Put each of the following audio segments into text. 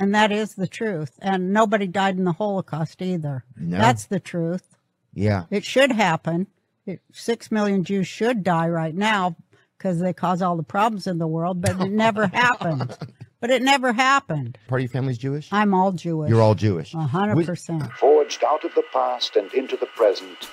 And that is the truth. And nobody died in the Holocaust either. No. That's the truth. Yeah. It should happen. It, Six million Jews should die right now because they cause all the problems in the world, but it never happened. But it never happened. Part of your family's Jewish? I'm all Jewish. You're all Jewish. Hundred percent. Forged out of the past and into the present,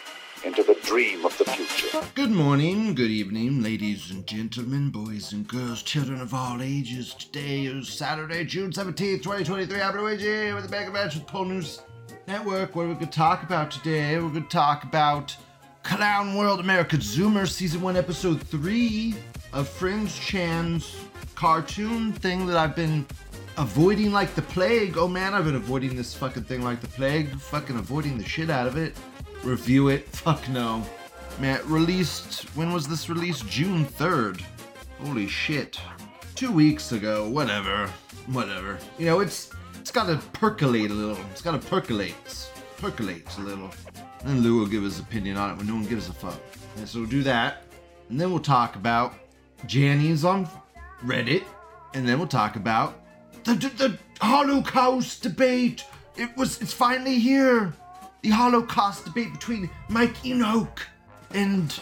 into the dream of the future. Good morning, good evening, ladies and gentlemen, boys and girls, children of all ages. Today is Saturday, June 17th, 2023. I'm Luigi with the Mega Match with Pol News Network. What are we going to talk about today? We're going to talk about Clown World America Zoomer Season 1, Episode 3 of Frens Chan's cartoon thing that I've been avoiding like the plague. Oh man, I've been avoiding this fucking thing like the plague. Fucking avoiding the shit out of it. Review it. Fuck no. Man, released. When was this released? June 3rd. Holy shit. Two weeks ago. Whatever. Whatever. You know, it's it's gotta percolate a little. It's gotta percolate. Percolate a little. And Lou will give his opinion on it when no one gives a fuck. And so we'll do that. And then we'll talk about Janny's on Reddit. And then we'll talk about the, the, the Holocaust debate. It was it's finally here. The Holocaust debate between Mike Enoch and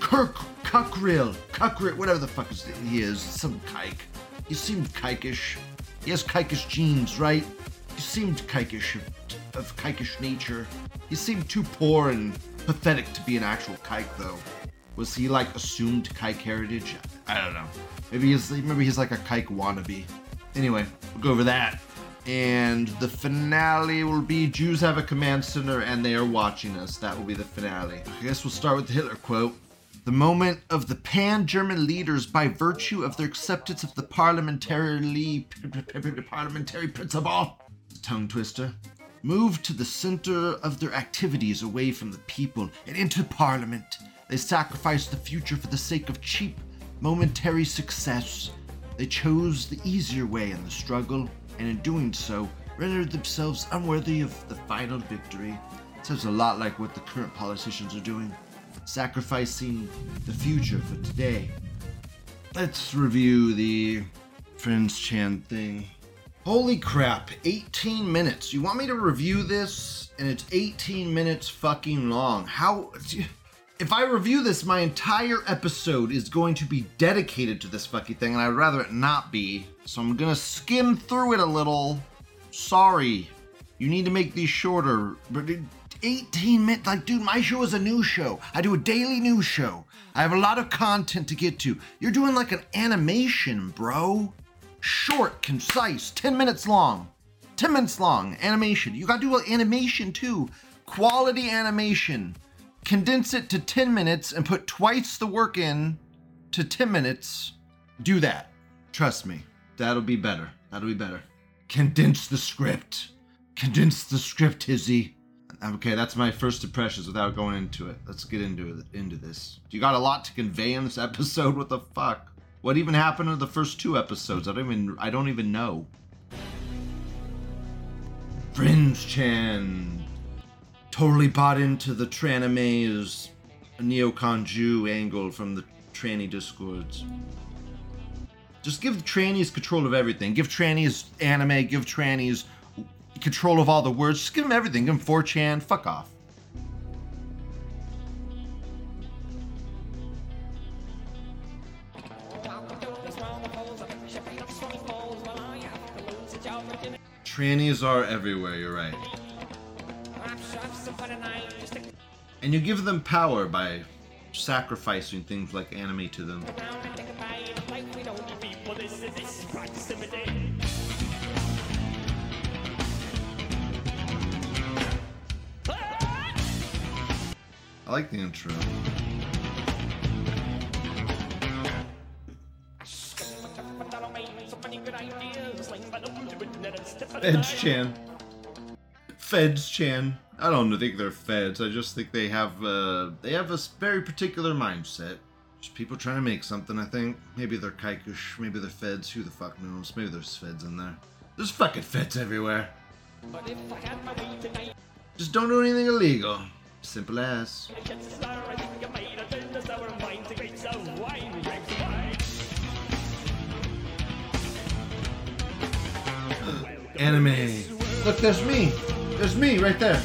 Kirk Cuckrill. Cuckrill, whatever the fuck he is. Some kike. He seemed kikish. He has kikish genes, right? He seemed kikish, of kikish nature. He seemed too poor and pathetic to be an actual kike, though. Was he like assumed kike heritage? I don't know. Maybe he's maybe he's like a kike wannabe. Anyway, we'll go over that. And the finale will be Jews have a command center and they are watching us. That will be the finale. I guess we'll start with the Hitler quote. The moment of the pan German leaders, by virtue of their acceptance of the parliamentary parliamentary principle, tongue twister, moved to the center of their activities away from the people and into parliament. They sacrificed the future for the sake of cheap, momentary success. They chose the easier way in the struggle, and in doing so, rendered themselves unworthy of the final victory. Sounds a lot like what the current politicians are doing, sacrificing the future for today. Let's review the Frens Chan thing. Holy crap, 18 minutes. You want me to review this and it's 18 minutes fucking long? How. If I review this, my entire episode is going to be dedicated to this fucking thing, and I'd rather it not be. So I'm gonna skim through it a little. Sorry. You need to make these shorter. But 18 minutes. Like, dude, my show is a news show. I do a daily news show. I have a lot of content to get to. You're doing like an animation, bro. Short, concise, 10 minutes long. 10 minutes long animation. You gotta do an animation too. Quality animation. Condense it to 10 minutes and put twice the work in to 10 minutes. Do that. Trust me. That'll be better. That'll be better. Condense the script. Condense the script, Izzy. Okay, that's my first impressions without going into it. Let's get into it into this. You got a lot to convey in this episode. What the fuck? What even happened in the first two episodes? I don't even I don't even know. Frens Chan totally bought into the Tranime's neocon Jew angle from the tranny discords. Just give trannies control of everything. Give trannies anime. Give trannies control of all the words. Just give them everything. Give them 4chan. Fuck off. Trannies are everywhere, you're right. And you give them power by sacrificing things like anime to them. I like the intro. Feds Chan. Feds Chan. I don't think they're feds. I just think they have uh, they have a very particular mindset. Just people trying to make something. I think maybe they're kikush. Maybe they're feds. Who the fuck knows? Maybe there's feds in there. There's fucking feds everywhere. Just don't do anything illegal. Simple as. Anime. Look, there's me. There's me right there.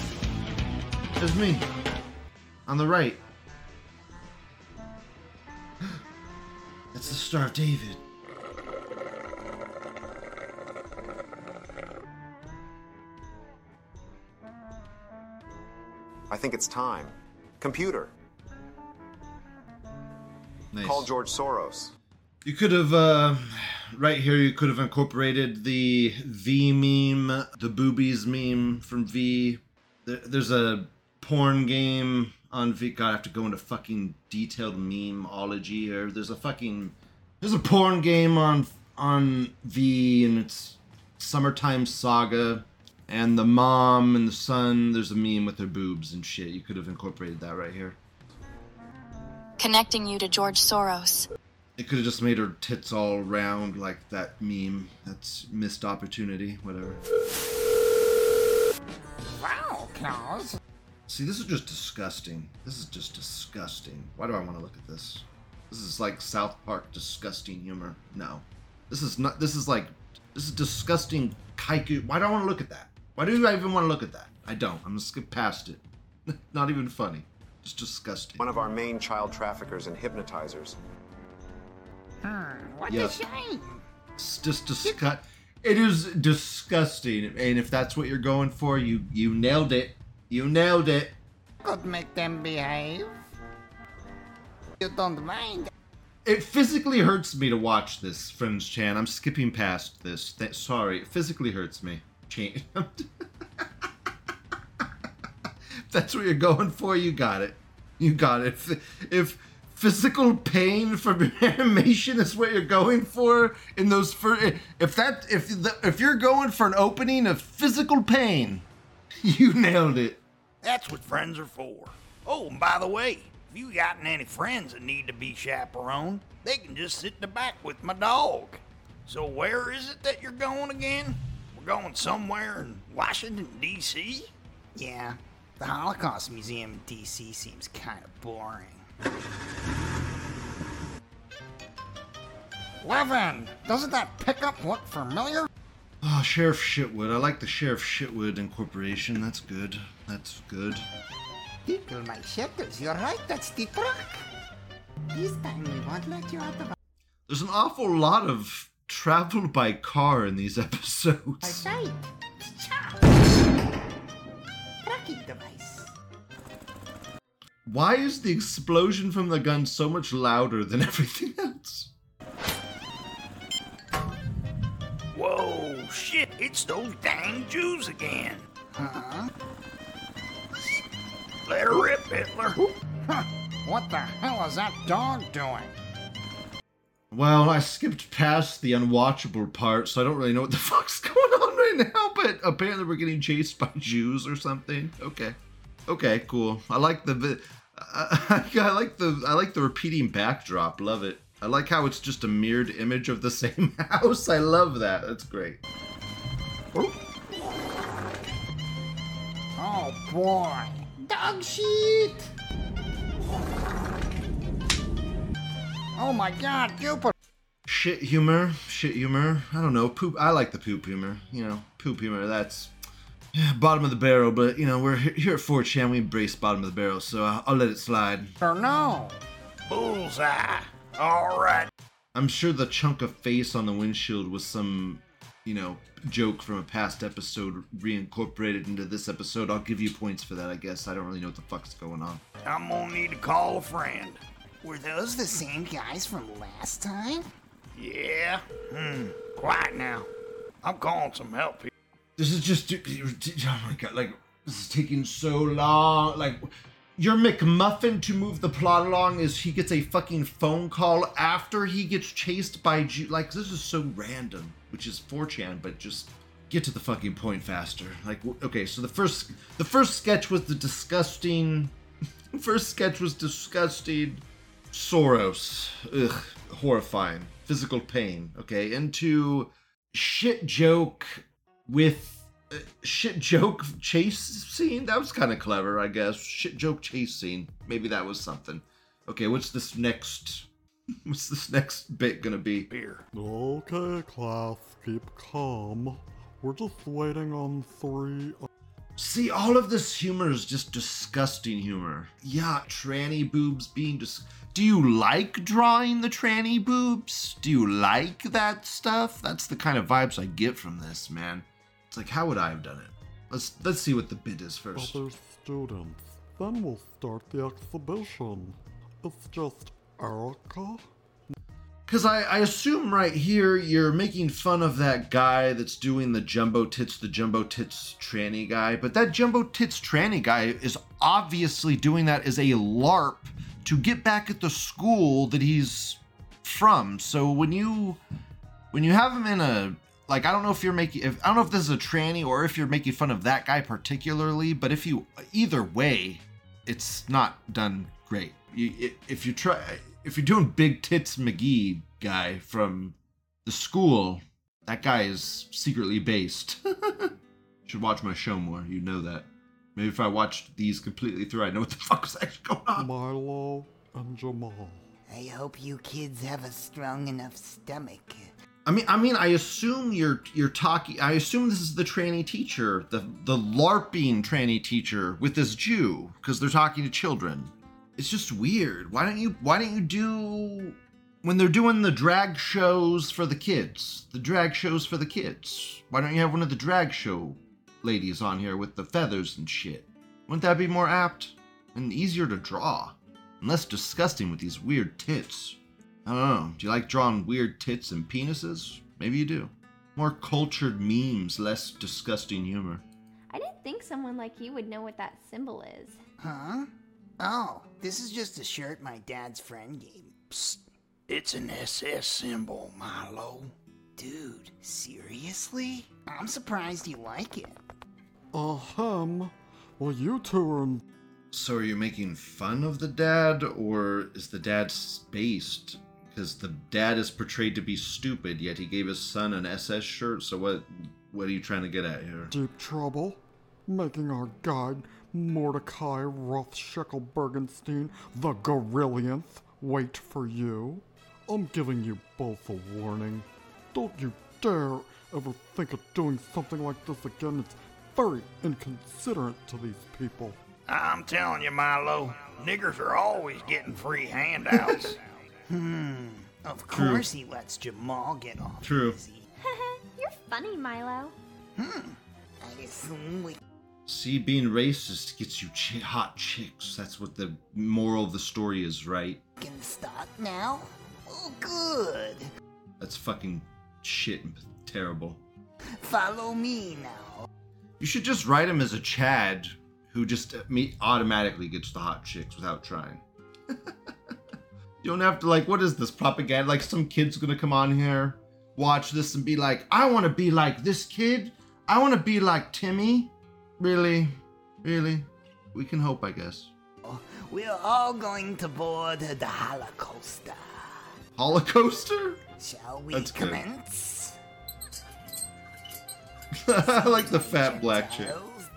There's me. On the right. That's the Star of David. I think it's time. Computer, Nice. call George Soros. You could have, uh, right here, you could have incorporated the V meme, the boobies meme from V. There, there's a porn game on V. God, I have to go into fucking detailed memeology here. There's a fucking, there's a porn game on on V, and it's Summertime Saga. And the mom and the son, there's a meme with their boobs and shit. You could have incorporated that right here. Connecting you to George Soros. It could have just made her tits all round like that meme. That's missed opportunity, whatever. Wow, Klaus. See, this is just disgusting. This is just disgusting. Why do I want to look at this? This is like South Park disgusting humor. No. This is not this is like this is disgusting kaiku. Why do I want to look at that? Why do I even want to look at that? I don't. I'm gonna skip past it. not even funny. Just disgusting. One of our main child traffickers and hypnotizers. Hmm, what Yep. a shame. It's just disgust. It is disgusting, and if that's what you're going for, you you nailed it. You nailed it. Could make them behave. You don't mind. It physically hurts me to watch this, Frens Chan. I'm skipping past this. Th- sorry, it physically hurts me. Chan. that's what you're going for, you got it. You got it. If, if physical pain from animation is what you're going for in those fir- if that if the, if you're going for an opening of physical pain, you nailed it. That's what friends are for. Oh, and by the way, if you gotten any friends that need to be chaperoned, they can just sit in the back with my dog. So where is it that you're going again? We're going somewhere in Washington, D.C.? Yeah, the Holocaust Museum in DC seems kind of boring. Levin, doesn't that pickup look familiar? Oh, Sheriff Shitwood. I like the Sheriff Shitwood Incorporation. That's good. That's good. Tickle my shutters, you're right, that's the truck. This time we won't let you out of There's an awful lot of travel by car in these episodes. Tracking device. Why is the explosion from the gun so much louder than everything else? Whoa, shit, it's those dang Jews again. Huh? Let her rip, Hitler. Huh. What the hell is that dog doing? Well, I skipped past the unwatchable part, so I don't really know what the fuck's going on right now, but apparently we're getting chased by Jews or something. Okay. Okay, cool. I like the vi- I, I like the I like the repeating backdrop. Love it. I like how it's just a mirrored image of the same house. I love that. That's great. Oh, oh boy. Dog shit! Oh my god, Cupid! Shit humor, shit humor. I don't know. Poop. I like the poop humor. You know, poop humor. That's bottom of the barrel. But you know, we're here at 4chan. We embrace bottom of the barrel, so I'll, I'll let it slide. Or no! Bullseye. All right. I'm sure the chunk of face on the windshield was some, you know, joke from a past episode reincorporated into this episode. I'll give you points for that. I guess I don't really know what the fuck's going on. I'm gonna need to call a friend. Were those the same guys from last time? Yeah? Hmm. Quiet now. I'm calling some help here. This is just oh my god, like this is taking so long. Like your McMuffin to move the plot along is he gets a fucking phone call after he gets chased by Ju- like this is so random, which is 4chan, but just get to the fucking point faster. Like okay, so the first the first sketch was the disgusting first sketch was disgusting Soros. Ugh, horrifying. Physical pain, okay? Into shit joke with shit joke chase scene. That was kind of clever, I guess. Shit joke chase scene. Maybe that was something. Okay, what's this next? What's this next bit gonna be? Here. Okay, class, keep calm. We're just waiting on three. See, all of this humor is just disgusting humor. Yeah, tranny boobs being dis. Do you like drawing the tranny boobs? Do you like that stuff? That's the kind of vibes I get from this, man. It's like, how would I have done it? Let's let's see what the bid is first. other students. Then we'll start the exhibition. It's just Erica. Because I, I assume right here you're making fun of that guy that's doing the jumbo tits, the jumbo tits tranny guy. But that jumbo tits tranny guy is obviously doing that as a LARP to get back at the school that he's from. So when you when you have him in a like I don't know if you're making if I don't know if this is a tranny or if you're making fun of that guy particularly, but if you either way, it's not done great. You, if you try if you're doing big tits McGee guy from the school, that guy is secretly based. Should watch my show more. You know that. Maybe if I watched these completely through, I'd know what the fuck was actually going on. Milo and Jamal. I hope you kids have a strong enough stomach. I mean, I mean, I assume you're you're talking. I assume this is the tranny teacher, the the LARPing tranny teacher with this Jew, because they're talking to children. It's just weird. Why don't you Why don't you do when they're doing the drag shows for the kids? The drag shows for the kids. Why don't you have one of the drag show ladies on here with the feathers and shit? Wouldn't that be more apt and easier to draw and less disgusting with these weird tits? I don't know. Do you like drawing weird tits and penises? Maybe you do. More cultured memes, less disgusting humor. I didn't think someone like you would know what that symbol is. Huh? Oh, this is just a shirt my dad's friend gave. Psst. It's an SS symbol, Milo. Dude, seriously? I'm surprised you like it. Ahem. Well, you two are. So are you making fun of the dad, or is the dad based? Because the dad is portrayed to be stupid, yet he gave his son an SS shirt. So what? What are you trying to get at here? deep trouble, making our guide Mordecai Rothschild Bergenstein the Gorillionth wait for you. I'm giving you both a warning. Don't you dare ever think of doing something like this again. It's very inconsiderate to these people. I'm telling you, Milo, niggers are always getting free handouts. Hmm. Of course he lets Jamal get off True. easy. You're funny, Milo. Hmm. I assume we See, being racist gets you chi- hot chicks. That's what the moral of the story is, right? can start now. Oh, good. That's fucking shit and terrible. Follow me now. You should just write him as a Chad who just uh, me automatically gets the hot chicks without trying. you don't have to like what is this propaganda? Like some kid's gonna come on here, watch this and be like, I wanna be like this kid. I wanna be like Timmy. Really? Really? We can hope, I guess. We're all going to board the Holocauster. Holocauster? Shall we That's commence? I like the fat black chick.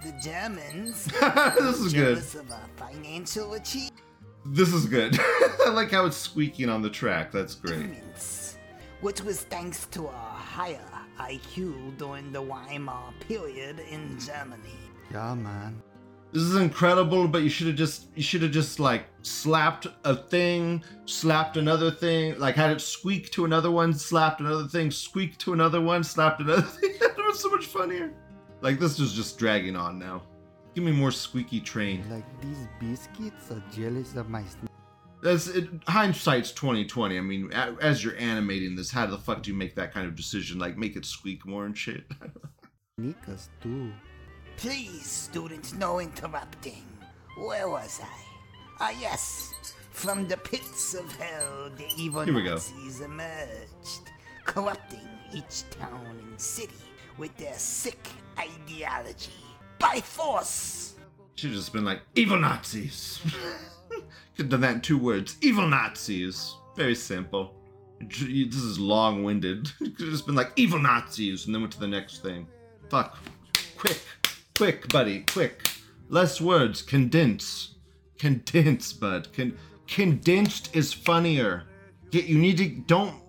The Germans. this is good. of our financial achievements. This is good. I like how it's squeaking on the track. That's great. which was thanks to a higher IQ during the Weimar period in Germany. Yeah, man. This is incredible, but you should have just you should have just like slapped a thing, slapped another thing, like had it squeak to another one, slapped another thing, squeak to another one, slapped another thing. that was so much funnier. Like this is just dragging on now. Give me more squeaky train. Like these biscuits are jealous of my sn- That's it, hindsight's twenty twenty. I mean, a, as you're animating this, how the fuck do you make that kind of decision? Like make it squeak more and shit. sneakers too. Please, students, no interrupting. Where was I? Ah, yes. From the pits of hell, the evil Here we go. Nazis emerged, corrupting each town and city with their sick ideology by force. Just been like evil Nazis. Could have done that in two words. Evil Nazis. Very simple. This is long-winded. Could have just been like evil Nazis and then went to the next thing. Fuck. Quick, quick, buddy, quick. Less words. Condense. Condense, bud. Con- condensed is funnier. Get you need to don't.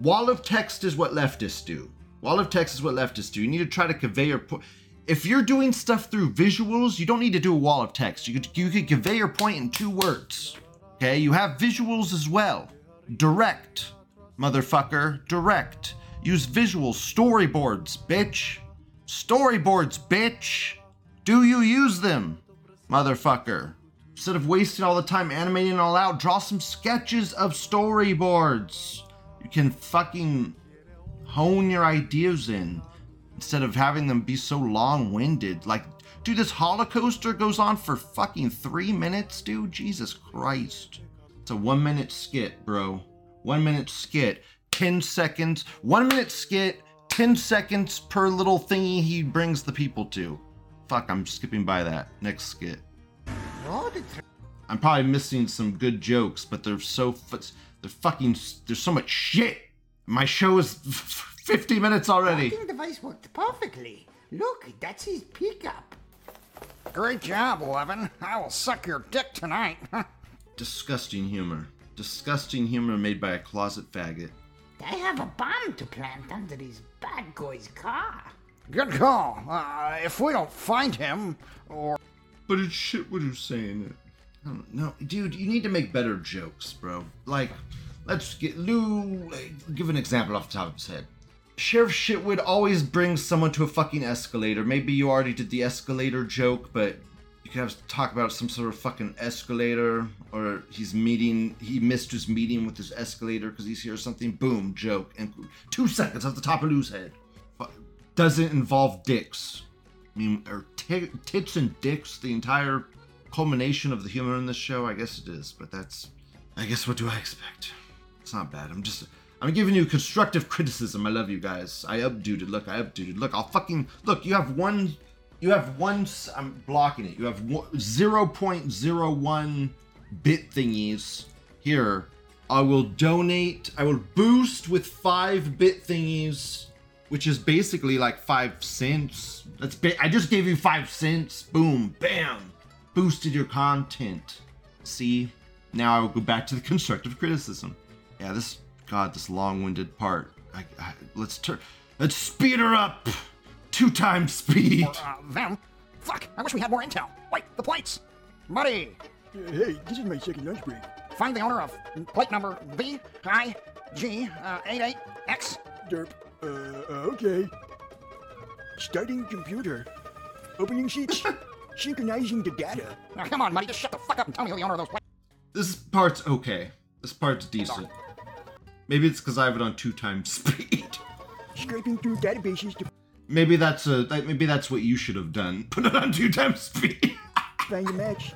Wall of text is what leftists do. Wall of text is what leftists do. You need to try to convey your point. If you're doing stuff through visuals, you don't need to do a wall of text. You could, you could convey your point in two words. Okay, you have visuals as well. Direct, motherfucker, direct. Use visuals, storyboards, bitch. Storyboards, bitch. Do you use them, motherfucker? Instead of wasting all the time animating all out, draw some sketches of storyboards. You can fucking hone your ideas in instead of having them be so long-winded. Like, dude, this Holocauster goes on for fucking three minutes, dude. Jesus Christ. It's a one-minute skit, bro. One-minute skit. 10 seconds. One-minute skit. 10 seconds per little thingy he brings the people to. Fuck, I'm skipping by that. Next skit. I'm probably missing some good jokes, but they're so fu- they're fucking there's so much shit. My show is 50 minutes already. The device worked perfectly. Look, that's his pickup. Great job, Levin. I will suck your dick tonight. Disgusting humor. Disgusting humor made by a closet faggot. I have a bomb to plant under his bad guy's car. Good call. Uh, if we don't find him, or But it's shit what who's saying it. I don't know, dude. You need to make better jokes, bro. Like, let's get Lou. Give an example off the top of his head. Sheriff Shitwood always brings someone to a fucking escalator. Maybe you already did the escalator joke, but you could have talk about some sort of fucking escalator, or he's meeting. He missed his meeting with his escalator because he's here or something. Boom, joke, and two seconds off the top of Lou's head. Doesn't involve dicks. I mean, are t- tits and dicks the entire culmination of the humor in this show? I guess it is, but that's. I guess what do I expect? It's not bad. I'm just. I'm giving you constructive criticism. I love you guys. I updated. Look, I updated. Look, I'll fucking look. You have one. You have one. I'm blocking it. You have zero point zero one bit thingies here. I will donate. I will boost with five bit thingies, which is basically like five cents. That's ba- I just gave you five cents. Boom, bam, boosted your content. See, now I will go back to the constructive criticism. Yeah, this God, this long-winded part. I, I, let's turn. Let's speed her up. Two times speed. uh, them. Fuck, I wish we had more intel. Wait, the plates. Buddy, Hey, this is my second lunch break. find the owner of plate number B I G uh, 88X. Derp. Uh, uh, okay. Starting computer. Opening sheets. Synchronizing the data. Now, come on, buddy, just shut the fuck up and tell me who the owner of those plates. This part's okay. This part's decent. Maybe it's because I have it on two times speed. Scraping through databases to Maybe that's a. that- Maybe that's what you should have done. Put it on two times speed. find a match.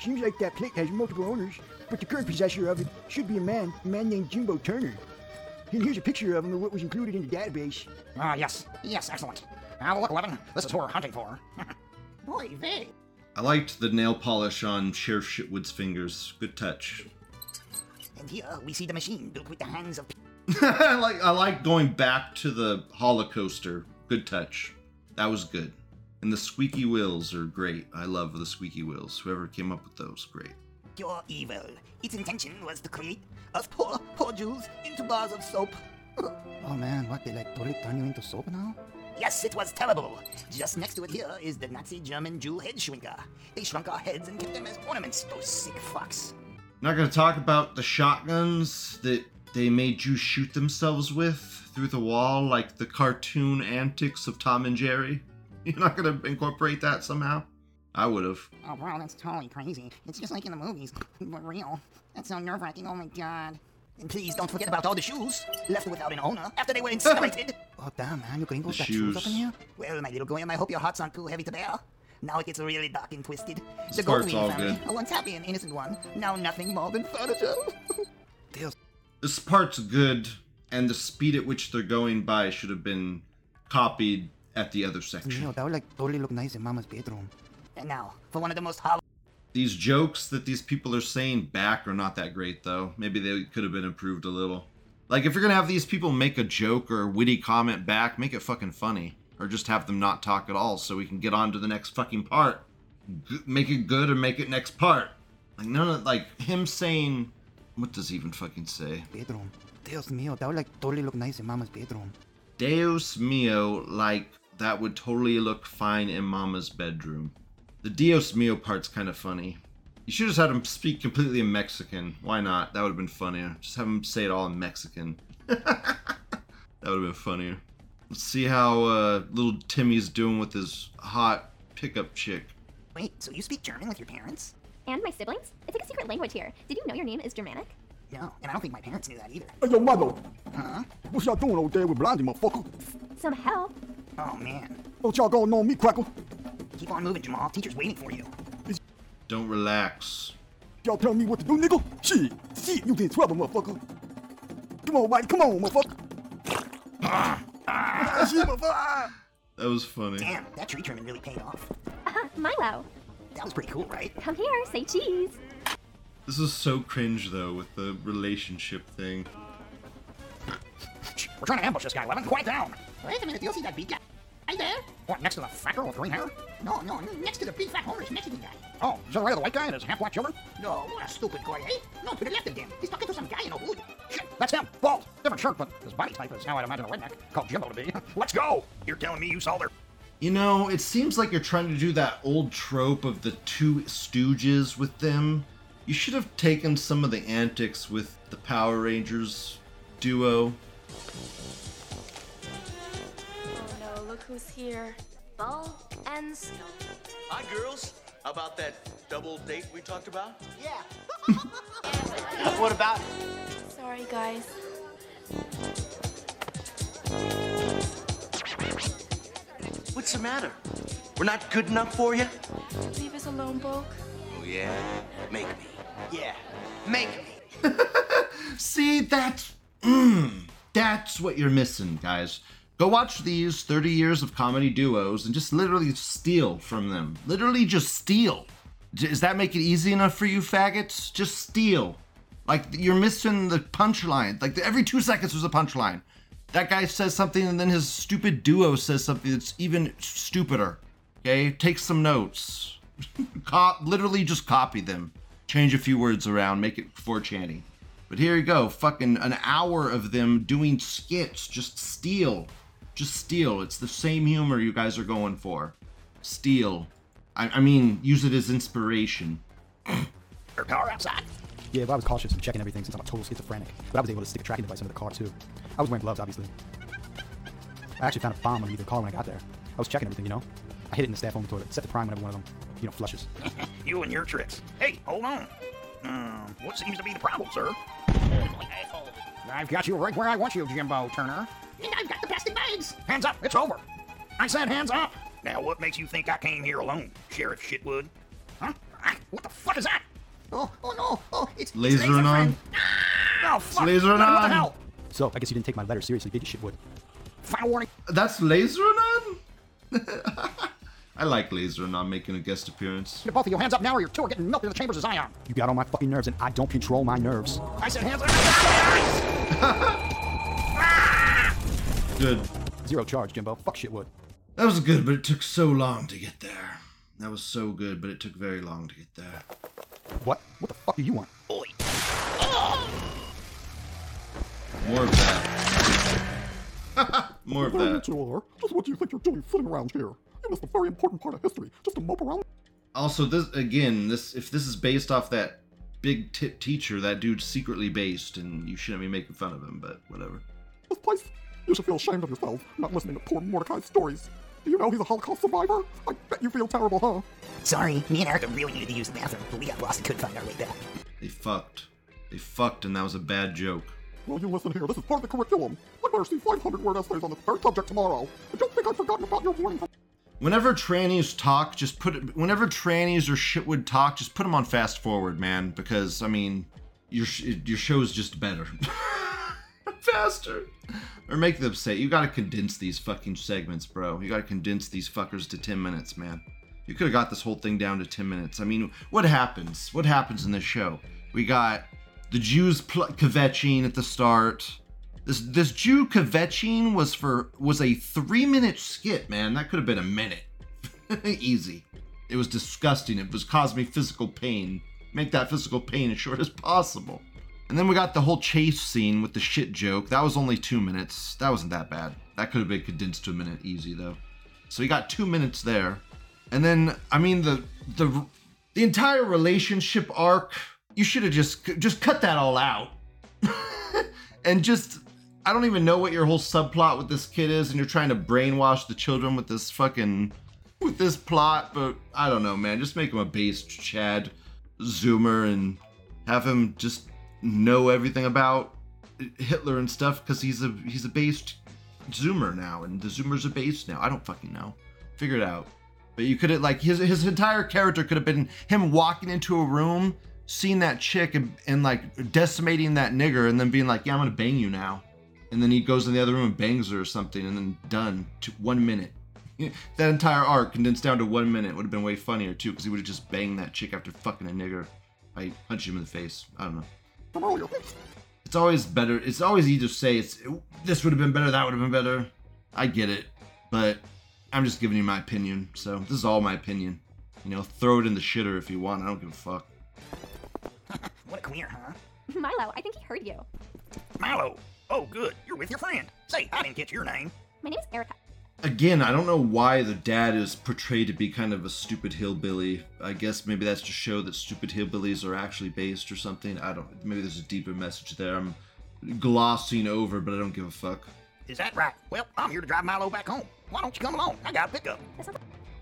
Seems like that plate has multiple owners, but the current possessor of it should be a man, a man named Jimbo Turner. And here's a picture of him and what was included in the database. Ah, yes, yes, excellent. Now look, Levin, this is who we're hunting for. Boy, Vic. I liked the nail polish on Sheriff Shitwood's fingers. Good touch. And here we see the machine built with the hands of I like I like going back to the Holocauster. Good touch. That was good. And the squeaky wheels are great. I love the squeaky wheels. Whoever came up with those, great. Your evil. Its intention was to create us poor, poor Jews into bars of soap. Oh man, what, they like totally turn you into soap now? Yes, it was terrible. Just next to it here is the Nazi German Jew head shrinker. They shrunk our heads and kept them as ornaments, those sick fucks. Not gonna talk about the shotguns that they made you shoot themselves with through the wall, like the cartoon antics of Tom and Jerry. You're not gonna incorporate that somehow? I would have. Oh, bro, that's totally crazy. It's just like in the movies, but real. That's so nerve wracking, oh my god. And please don't forget about all the shoes left without an owner after they were incinerated. Oh damn man, you gringos The got shoes up in shoes. here? well, my little Goyim, I hope your hearts aren't too heavy to bear. Now it gets really dark and twisted. This the part's Goldwyn all family, good. a once happy and innocent one, now nothing more than furniture. This part's good, and the speed at which they're going by should have been copied at the other section. You section. know, that would like totally look nice in mama's bedroom. and now, for one of the most hollow These jokes that these people are saying back are not that great, though. Maybe they could have been improved a little. Like, if you're gonna have these people make a joke or a witty comment back, make it fucking funny. Or just have them not talk at all so we can get on to the next fucking part. G- make it good or make it next part. Like, none of, like, him saying. What does he even fucking say? Bedroom. Dios mío, that would like totally look nice in mama's bedroom. Deus mio, like that would totally look fine in Mama's bedroom. The Dios mio part's kind of funny. You should have just had him speak completely in Mexican. Why not? That would have been funnier. Just have him say it all in Mexican. that would have been funnier. Let's see how uh, little Timmy's doing with his hot pickup chick. Wait, so you speak German with your parents? And my siblings? It's like a secret language here. Did you know your name is Germanic? No, and I don't think my parents knew that either. Hey, yo, mother. Huh? What y'all doing over there with Blondie, motherfucker? Some help. Oh, man. Don't y'all going on me, Crackle? Keep on moving, Jamal. Teacher's waiting for you. Don't relax. Y'all tell me what to do, nigga? Shit. Shit, you get in trouble, motherfucker. Come on, Mike. Come on, motherfucker. Ah. That was funny. Damn, that tree trimming really paid off. Uh-huh, Milo. That was pretty cool, right? Come here, say cheese. This is so cringe though with the relationship thing. We're trying to ambush this guy, Levin. Quiet down. Wait a minute, do you see that beat guy? Right there? What, next to the fat girl with green hair? No, no, next to the big fat homeless Mexican guy. Oh, is that right the white guy and his half-black children? No, what a stupid guy, eh? No, to the left of. He's talking to some guy in a hood. Shit, that's him. Bald. Different shirt, but his body type is how I'd imagine a redneck called Jimbo to be. Let's go. You're telling me you saw their... You know, it seems like you're trying to do that old trope of the two stooges with them. You should have taken some of the antics with the Power Rangers duo. No, look who's here. Ball and Snow. Hi, girls. How about that double date we talked about? Yeah. what about Sorry, guys. What's the matter? We're not good enough for you? Leave us alone, Bulk. Oh, yeah? Make me. Yeah, make me. See, that's mm, that's what you're missing, guys. Go watch these 30 years of comedy duos and just literally steal from them. Literally just steal. Does that make it easy enough for you faggots? Just steal. Like you're missing the punchline. Like every 2 seconds there's a punchline. That guy says something and then his stupid duo says something that's even stupider. Okay? Take some notes. Cop literally just copy them. Change a few words around, make it 4chanty. But here you go, fucking an hour of them doing skits. Just steal. Just steal. It's the same humor you guys are going for. Steal. I, I mean, use it as inspiration. Your power outside. Yeah, but I was cautious and checking everything since I'm a total schizophrenic. But I was able to stick a tracking device under the car too. I was wearing gloves, obviously. I actually found a bomb underneath the car when I got there. I was checking everything, you know. I hid it in the staff only toilet, set the prime whenever one of them, you know, flushes. you and your tricks. Hey, hold on. Um, what seems to be the problem, sir? I've got you right where I want you, Jimbo Turner. And I've got the plastic bags. Hands up, it's over. I said hands up. Now, what makes you think I came here alone, Sheriff Shitwood? Huh? What the fuck is that? Oh, oh no. Oh, it's Laser it's and on. Ah, oh, fuck. laser what, and what on. the hell? So, I guess you didn't take my letter seriously, did you, shitwood? Final warning. That's Laser on? I like Laser on making a guest appearance. Get both of your hands up now or your two are getting melted in the chambers as I am. You got on my fucking nerves and I don't control my nerves. I said hands up. Good. Zero charge, Jimbo. Fuck shitwood. That was good, but it took so long to get there. That was so good, but it took very long to get there. What? What the fuck do you want? Oi. Ah! More of that. More of that. you are. Just what do you think you're doing sitting around here? You missed a very important part of history just to mope around. Also, this again, this if this is based off that big tip teacher, that dude's secretly based, and you shouldn't be making fun of him. But whatever. This place. You should feel ashamed of yourself, not listening to poor Mordecai's stories. Do you know he's a Holocaust survivor? I bet you feel terrible, huh? Sorry, me and Erica really needed to use the bathroom, but we got lost and couldn't find our way back. They fucked. They fucked, and that was a bad joke. Well, you listen here. This is part of the curriculum. I better see 500 word essays on this very subject tomorrow. I don't think I've forgotten about your warning. Whenever trannies talk, just put it. Whenever trannies or shit would talk, just put them on fast forward, man. Because I mean, your sh- your show's just better, faster, or make them say you got to condense these fucking segments, bro. You got to condense these fuckers to ten minutes, man. You could have got this whole thing down to ten minutes. I mean, what happens? What happens in this show? We got the Jews pl- kvetching at the start. This this Jew kvetching was for was a three minute skit, man. That could have been a minute, easy. It was disgusting. It was causing me physical pain. Make that physical pain as short as possible. And then we got the whole chase scene with the shit joke. That was only two minutes. That wasn't that bad. That could have been condensed to a minute easy though. So he got two minutes there, and then I mean the the the entire relationship arc. You should have just just cut that all out, and just I don't even know what your whole subplot with this kid is, and you're trying to brainwash the children with this fucking with this plot. But I don't know, man. Just make him a based Chad Zoomer and have him just know everything about Hitler and stuff because he's a he's a based Zoomer now, and the Zoomers are based now. I don't fucking know. Figure it out. But you could have like his his entire character could have been him walking into a room, seeing that chick and, and like decimating that nigger, and then being like, "Yeah, I'm gonna bang you now," and then he goes in the other room and bangs her or something, and then done. To one minute. That entire arc condensed down to one minute would have been way funnier too, because he would have just banged that chick after fucking a nigger. I punched him in the face. I don't know. It's always better. It's always easy to say it's this would have been better, that would have been better. I get it, but I'm just giving you my opinion. So this is all my opinion. You know, throw it in the shitter if you want. I don't give a fuck. What a queer, huh? Milo, I think he heard you. Milo. Oh, good. You're with your friend. Say, I didn't catch your name. My name is Erica. Again, I don't know why the dad is portrayed to be kind of a stupid hillbilly. I guess maybe that's to show that stupid hillbillies are actually based or something. I don't. Maybe there's a deeper message there. I'm glossing over, but I don't give a fuck. Is that right? Well, I'm here to drive Milo back home. Why don't you come along? I got a pickup.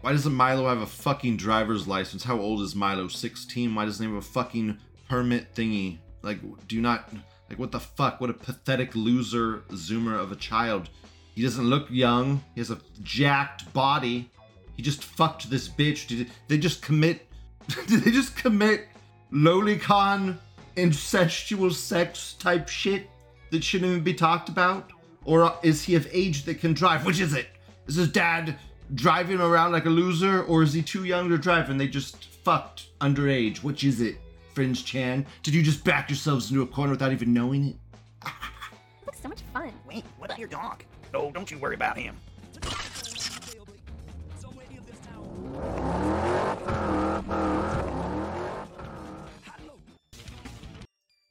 Why doesn't Milo have a fucking driver's license? How old is Milo? 16? Why doesn't he have a fucking permit thingy? Like, do you not. Like, what the fuck? What a pathetic loser zoomer of a child. He doesn't look young. He has a jacked body. He just fucked this bitch. Did they just commit. Did they just commit lolicon incestual sex type shit that shouldn't even be talked about? Or is he of age that can drive? Which is it? Is his dad driving around like a loser, or is he too young to drive and they just fucked underage? Which is it, Fringe Chan? Did you just back yourselves into a corner without even knowing it? Looks so much fun. Wait, what about your dog? Oh, don't you worry about him.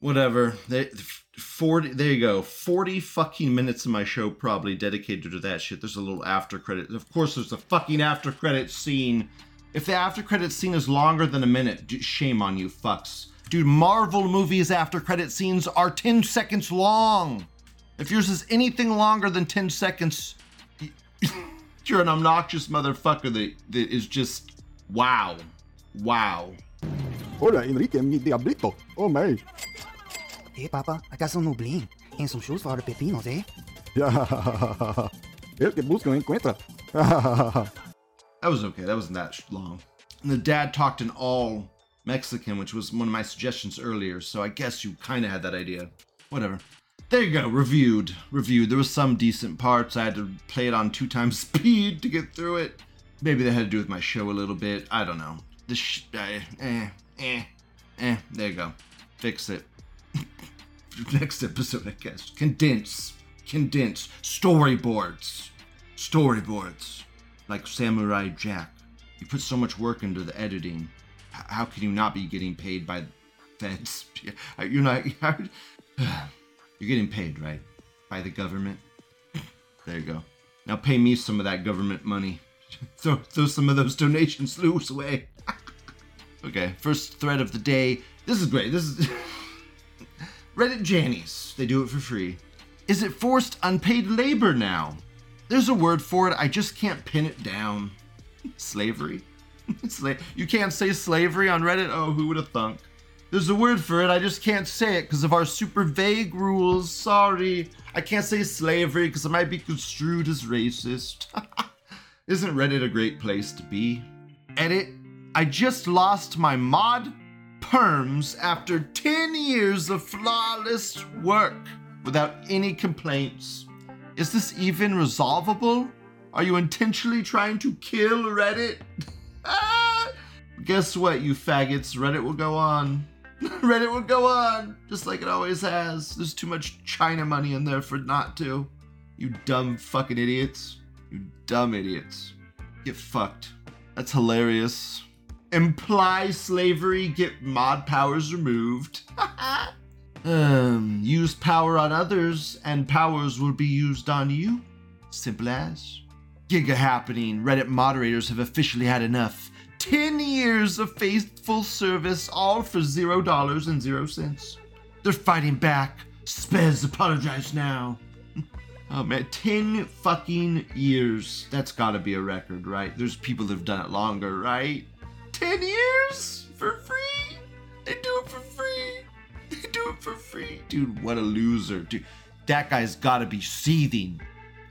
Whatever. They, 40 there you go. 40 fucking minutes of my show probably dedicated to that shit. There's a little after credit. Of course there's a fucking after credit scene. If the after credit scene is longer than a minute shame on you fucks. Dude marvel movies after credit scenes are 10 seconds long if yours is anything longer than 10 seconds you're an obnoxious motherfucker that, that is just wow wow Hola, Enrique, mi diablito. Oh, my. Hey, Papa, I got some new bling and some shoes for the pepinos, eh? El que busca encuentra. That was okay. That wasn't that long. And the dad talked in all Mexican, which was one of my suggestions earlier. So I guess you kind of had that idea. Whatever. There you go. Reviewed. Reviewed. There was some decent parts. I had to play it on two times speed to get through it. Maybe that had to do with my show a little bit. I don't know. The sh- eh, eh, eh, eh. There you go. Fix it. Next episode, I guess. Condense. Condense. Storyboards. Storyboards like Samurai Jack. You put so much work into the editing. How can you not be getting paid by the feds? You're not. You're getting paid, right? By the government. There you go. Now pay me some of that government money. throw, throw some of those donations loose away. okay, first thread of the day. This is great. This is Reddit Jannies. They do it for free. Is it forced unpaid labor now? There's a word for it. I just can't pin it down. Slavery. Sla- you can't say slavery on Reddit. Oh, who would have thunk? There's a word for it. I just can't say it because of our super vague rules. Sorry. I can't say slavery because I might be construed as racist. Isn't Reddit a great place to be? Edit. I just lost my mod perms after 10 years of flawless work without any complaints. Is this even resolvable? Are you intentionally trying to kill Reddit? Guess what, you faggots? Reddit will go on. Reddit will go on, just like it always has. There's too much China money in there for not to. You dumb fucking idiots. You dumb idiots. Get fucked. That's hilarious. Imply slavery, get mod powers removed. um, use power on others, and powers will be used on you. Simple as. Giga happening. Reddit moderators have officially had enough. 10 years of faithful service, all for zero dollars and zero cents. They're fighting back. Spez, apologize now. Oh man, 10 fucking years. That's gotta be a record, right? There's people that have done it longer, right? 10 years for free? They do it for free. They do it for free. Dude, what a loser. Dude, that guy's gotta be seething.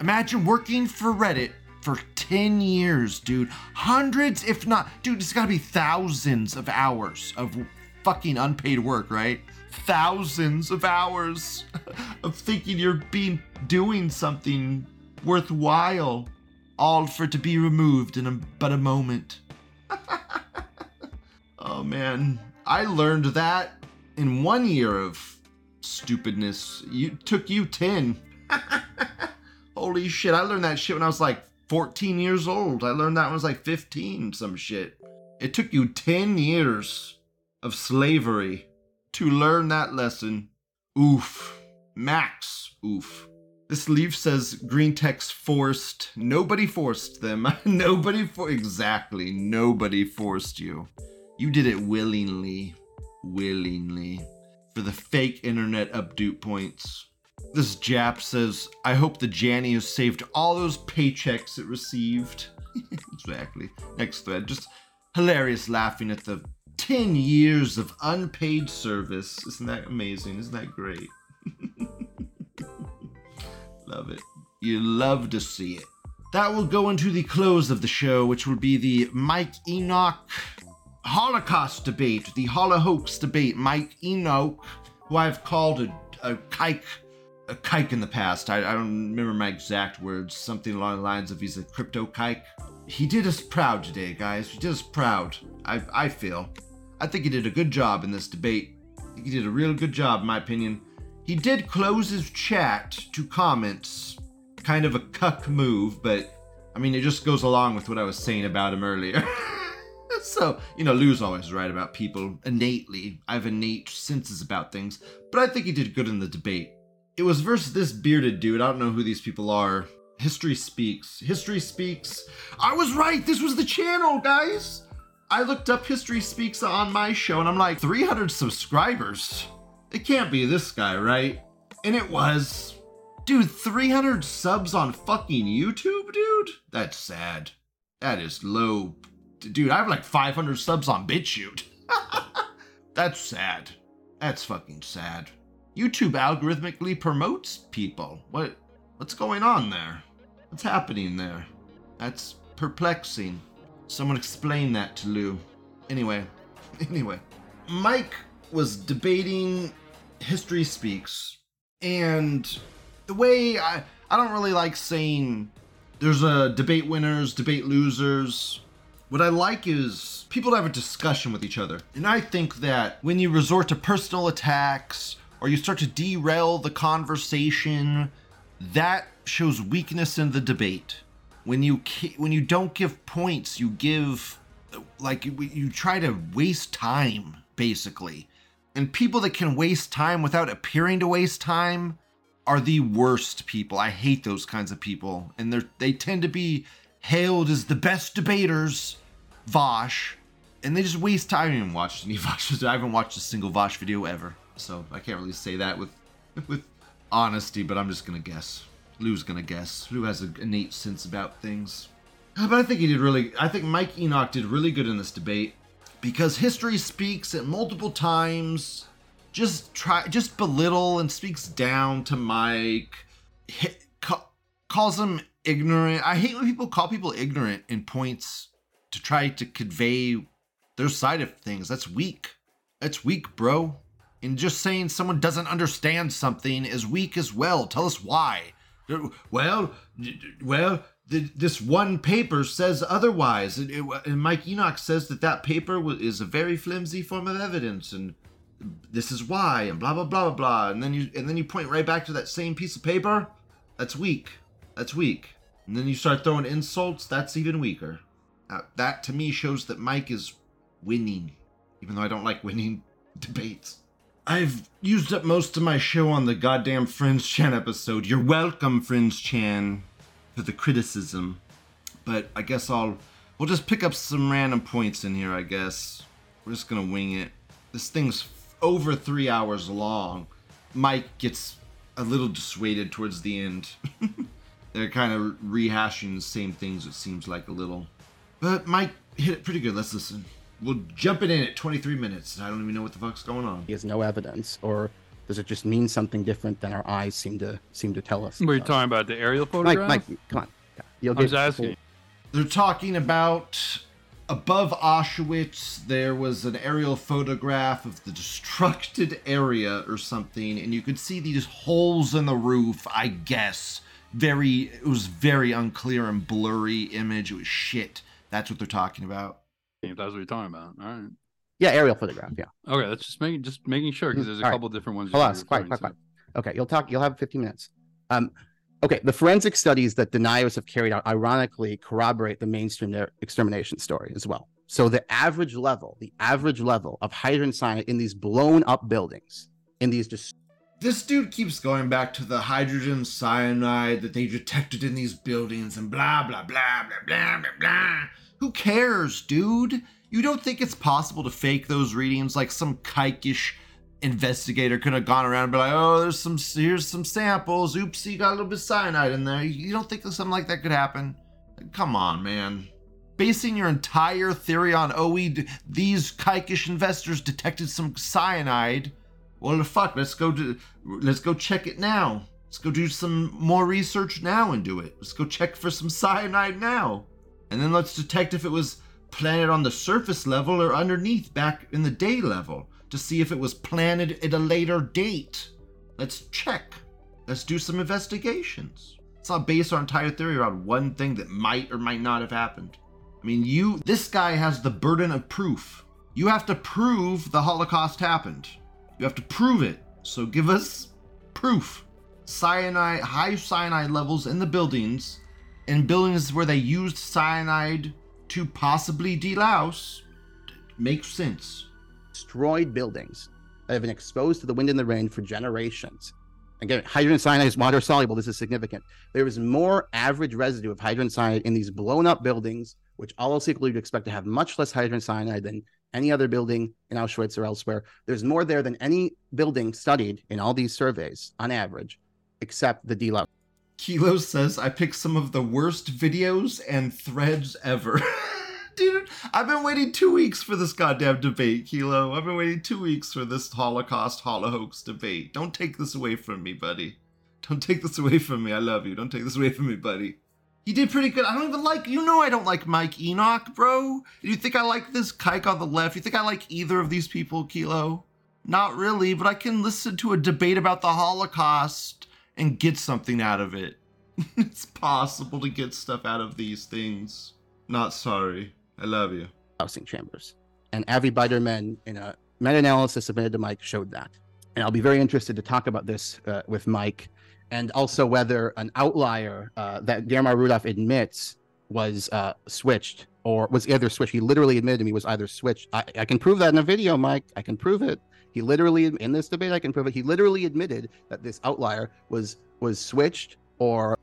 Imagine working for Reddit for 10 years, dude. Hundreds, if not, dude, it's gotta be thousands of hours of fucking unpaid work, right? Thousands of hours of thinking you're being doing something worthwhile, all for it to be removed in a, but a moment. oh man, I learned that in one year of stupidness. You took you 10. Holy shit, I learned that shit when I was like 14 years old. I learned that when I was like 15, some shit. It took you 10 years of slavery to learn that lesson. Oof. Max, oof. This leaf says green text forced. Nobody forced them. nobody for exactly. Nobody forced you. You did it willingly. Willingly. For the fake internet update points. This Jap says, I hope the Janny has saved all those paychecks it received. exactly. Next thread. Just hilarious laughing at the 10 years of unpaid service. Isn't that amazing? Isn't that great? love it. You love to see it. That will go into the close of the show, which will be the Mike Enoch Holocaust debate, the Holohoax debate. Mike Enoch, who I've called a, a kike, a kike in the past. I, I don't remember my exact words. Something along the lines of he's a crypto kike. He did us proud today, guys. He did us proud. I, I feel. I think he did a good job in this debate. He did a real good job, in my opinion. He did close his chat to comments. Kind of a cuck move, but I mean, it just goes along with what I was saying about him earlier. so, you know, Lou's always right about people innately. I have innate senses about things, but I think he did good in the debate. It was versus this bearded dude. I don't know who these people are. History Speaks. History Speaks. I was right. This was the channel, guys. I looked up History Speaks on my show and I'm like, 300 subscribers. It can't be this guy, right? And it was. Dude, 300 subs on fucking YouTube, dude? That's sad. That is low. Dude, I have like 500 subs on BitChute. That's sad. That's fucking sad. YouTube algorithmically promotes people. What what's going on there? What's happening there? That's perplexing. Someone explain that to Lou. Anyway, anyway, Mike was debating History Speaks, and the way I I don't really like saying there's a debate winners, debate losers. What I like is people to have a discussion with each other. And I think that when you resort to personal attacks or you start to derail the conversation, that shows weakness in the debate. When you when you don't give points, you give like you try to waste time basically. And people that can waste time without appearing to waste time are the worst people. I hate those kinds of people. And they they tend to be hailed as the best debaters, Vosh, and they just waste time. I haven't watched any Vosh. I haven't watched a single Vosh video ever, so I can't really say that with with honesty. But I'm just gonna guess. Lou's gonna guess. Lou has an innate sense about things. Ah, but I think he did really. I think Mike Enoch did really good in this debate because history speaks at multiple times. Just try, just belittle and speaks down to Mike. Hit, ca- calls him ignorant. I hate when people call people ignorant in points to try to convey their side of things. That's weak. That's weak, bro. And just saying someone doesn't understand something is weak as well. Tell us why. Well, well, this one paper says otherwise. And Mike Enoch says that that paper is a very flimsy form of evidence, and this is why, and blah blah blah blah blah. And then you and then you point right back to that same piece of paper. That's weak. That's weak. And then you start throwing insults. That's even weaker. Now, that to me shows that Mike is winning, even though I don't like winning debates. I've used up most of my show on the goddamn Frens Chan episode. You're welcome, Frens Chan. for the criticism. But I guess I'll we'll just pick up some random points in here. I guess we're just gonna wing it. This thing's over three hours long. Mike gets a little dissuaded towards the end. They're kind of rehashing the same things. It seems like a little, but Mike hit it pretty good. Let's listen. We'll jump it in at 23 minutes. I don't even know what the fuck's going on. He has no evidence, or does it just mean something different than our eyes seem to seem to tell us? Were you talking about the aerial photograph? Mike, Mike, come on. Yeah, You'll I was get- asking. They're talking about above Auschwitz, there was an aerial photograph of the destructed area or something, and you could see these holes in the roof, I guess. Very, it was very unclear and blurry image. It was shit. That's what they're talking about. If that's what you're talking about. All right. Yeah, aerial photograph. Yeah. Okay, that's just making just making sure because there's a All right. couple different ones. Hold on, quiet, quiet, quiet. Okay, you'll talk. You'll have 15 minutes. Um, okay, the forensic studies that deniers have carried out, ironically, corroborate the mainstream extermination story as well. So the average level, the average level of hydrogen cyanide in these blown up buildings, in these just This dude keeps going back to the hydrogen cyanide that they detected in these buildings and blah, blah, blah, blah, blah, blah, blah. Who cares, dude? You don't think it's possible to fake those readings like some kikish investigator could have gone around and be like, oh, there's some, here's some samples. Oops, you got a little bit of cyanide in there. You don't think something like that could happen? Come on, man. Basing your entire theory on, oh, we, these kikish investors detected some cyanide. Well, fuck, let's go to, let's go check it now. Let's go do some more research now and do it. Let's go check for some cyanide now. And then let's detect if it was planted on the surface level or underneath back in the day level to see if it was planted at a later date. Let's check. Let's do some investigations. Let's not base our entire theory around one thing that might or might not have happened. I mean, you, this guy has the burden of proof. You have to prove the Holocaust happened. You have to prove it. So give us proof. Cyanide, high cyanide levels in the buildings, in buildings where they used cyanide to possibly delouse, makes sense. destroyed buildings that have been exposed to the wind and the rain for generations. Again, hydrogen cyanide is water soluble. This is significant. There is more average residue of hydrogen cyanide in these blown up buildings, which all else equal you'd expect to have much less hydrogen cyanide than any other building in Auschwitz or elsewhere. There's more there than any building studied in all these surveys on average, except the delouse. Kilo says I picked some of the worst videos and threads ever. Dude, I've been waiting two weeks for this goddamn debate, Kilo. I've been waiting two weeks for this Holocaust Holohoax debate. Don't take this away from me, buddy. Don't take this away from me. I love you. Don't take this away from me, buddy. He did pretty good. I don't even like, you know, I don't like Mike Enoch, bro. You think I like this kike on the left? You think I like either of these people, Kilo? Not really, but I can listen to a debate about the Holocaust and get something out of it. it's possible to get stuff out of these things. Not sorry. I love you. housing chambers. And Avi Biderman, in a meta analysis submitted to Mike, showed that. And I'll be very interested to talk about this uh, with Mike and also whether an outlier uh, that Germar Rudolph admits was uh, switched or was either switched. He literally admitted to me was either switched. I, I can prove that in a video, Mike. I can prove it. He literally, in this debate, I can prove it. He literally admitted that this outlier was was switched or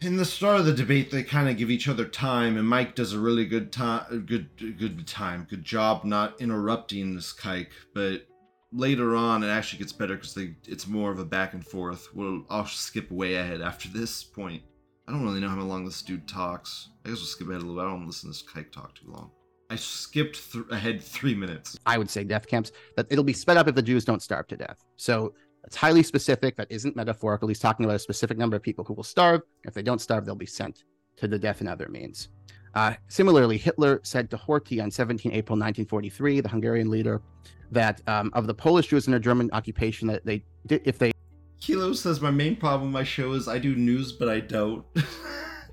In the start of the debate, they kind of give each other time, and Mike does a really good time, good, good time, good job not interrupting this kike. But later on, it actually gets better because they it's more of a back and forth. Well, I'll skip way ahead after this point. I don't really know how long this dude talks. I guess we'll skip ahead a little. bit. I don't listen to this kike talk too long. I skipped th- ahead three minutes. I would say death camps, that it'll be sped up if the Jews don't starve to death. So it's highly specific. That isn't metaphorical. He's talking about a specific number of people who will starve. If they don't starve, they'll be sent to the death in other means. Uh, similarly, Hitler said to Horthy on 17 April 1943, the Hungarian leader, that um, of the Polish Jews in under German occupation, that they did, if they Kilo says my main problem with my show is I do news, but I don't.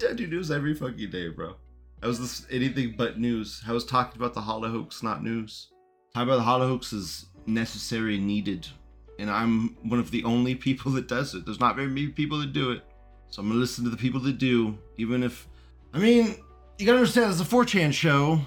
I do news every fucking day, bro. I was this anything but news. I was talking about the Holohoax, not news. Talking about the Holohoax is necessary and needed, and I'm one of the only people that does it. There's not very many people that do it, so I'm gonna listen to the people that do, even if. I mean, you gotta understand, it's a 4chan show.